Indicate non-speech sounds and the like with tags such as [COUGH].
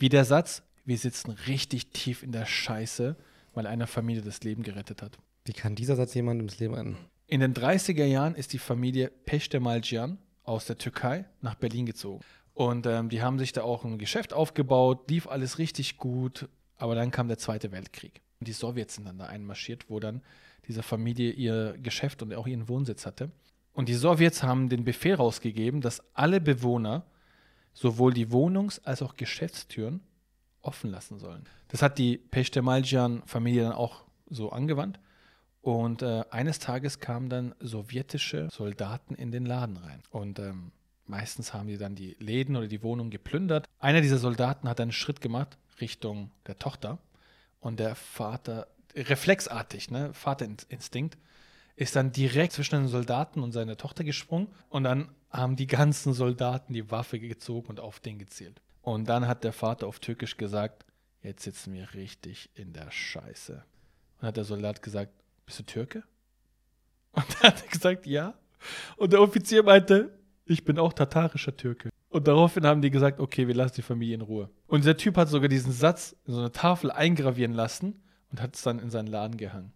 Wie der Satz, wir sitzen richtig tief in der Scheiße, weil einer Familie das Leben gerettet hat. Wie kann dieser Satz jemandem das Leben retten? In den 30er Jahren ist die Familie Peştemalcian aus der Türkei nach Berlin gezogen. Und ähm, die haben sich da auch ein Geschäft aufgebaut, lief alles richtig gut, aber dann kam der Zweite Weltkrieg. Und die Sowjets sind dann da einmarschiert, wo dann diese Familie ihr Geschäft und auch ihren Wohnsitz hatte. Und die Sowjets haben den Befehl rausgegeben, dass alle Bewohner sowohl die Wohnungs- als auch Geschäftstüren offen lassen sollen. Das hat die Peştemalcian-Familie dann auch so angewandt. Und äh, eines Tages kamen dann sowjetische Soldaten in den Laden rein. Und ähm, meistens haben die dann die Läden oder die Wohnung geplündert. Einer dieser Soldaten hat einen Schritt gemacht Richtung der Tochter. Und der Vater, reflexartig, ne, Vaterinstinkt, ist dann direkt zwischen den Soldaten und seiner Tochter gesprungen. Und dann haben die ganzen Soldaten die Waffe gezogen und auf den gezielt. Und dann hat der Vater auf Türkisch gesagt, jetzt sitzen wir richtig in der Scheiße. Und hat der Soldat gesagt, bist du Türke? [LAUGHS] Und dann hat er gesagt, ja. Und der Offizier meinte, ich bin auch tatarischer Türke. Und daraufhin haben die gesagt, okay, wir lassen die Familie in Ruhe. Und der Typ hat sogar diesen Satz in so eine Tafel eingravieren lassen und hat es dann in seinen Laden gehangen.